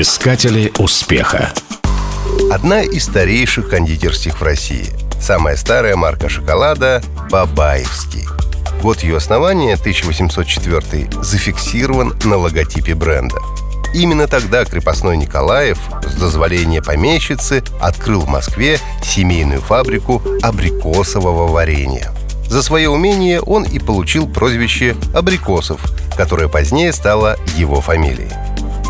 Искатели успеха. Одна из старейших кондитерских в России. Самая старая марка шоколада – Бабаевский. Год ее основания, 1804, зафиксирован на логотипе бренда. Именно тогда крепостной Николаев с дозволения помещицы открыл в Москве семейную фабрику абрикосового варенья. За свое умение он и получил прозвище «Абрикосов», которое позднее стало его фамилией.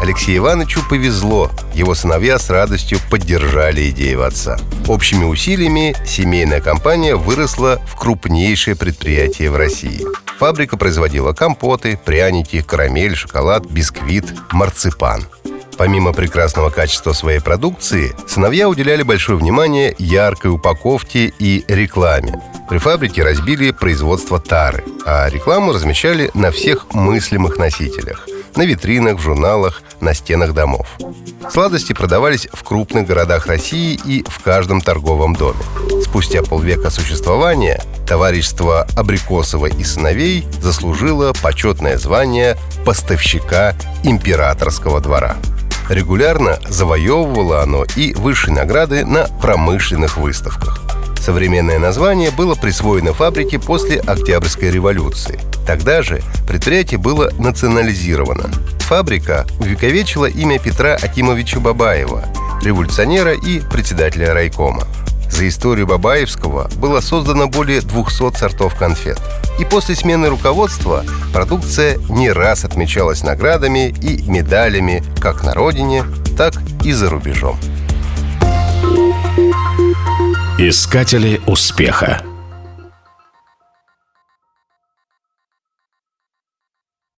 Алексею Ивановичу повезло. Его сыновья с радостью поддержали идею отца. Общими усилиями семейная компания выросла в крупнейшее предприятие в России. Фабрика производила компоты, пряники, карамель, шоколад, бисквит, марципан. Помимо прекрасного качества своей продукции, сыновья уделяли большое внимание яркой упаковке и рекламе. При фабрике разбили производство тары, а рекламу размещали на всех мыслимых носителях – на витринах, в журналах, на стенах домов. Сладости продавались в крупных городах России и в каждом торговом доме. Спустя полвека существования товарищество Абрикосова и сыновей заслужило почетное звание поставщика императорского двора. Регулярно завоевывало оно и высшие награды на промышленных выставках. Современное название было присвоено фабрике после Октябрьской революции. Тогда же предприятие было национализировано. Фабрика увековечила имя Петра Акимовича Бабаева, революционера и председателя райкома. За историю Бабаевского было создано более 200 сортов конфет. И после смены руководства продукция не раз отмечалась наградами и медалями как на родине, так и за рубежом. Искатели успеха.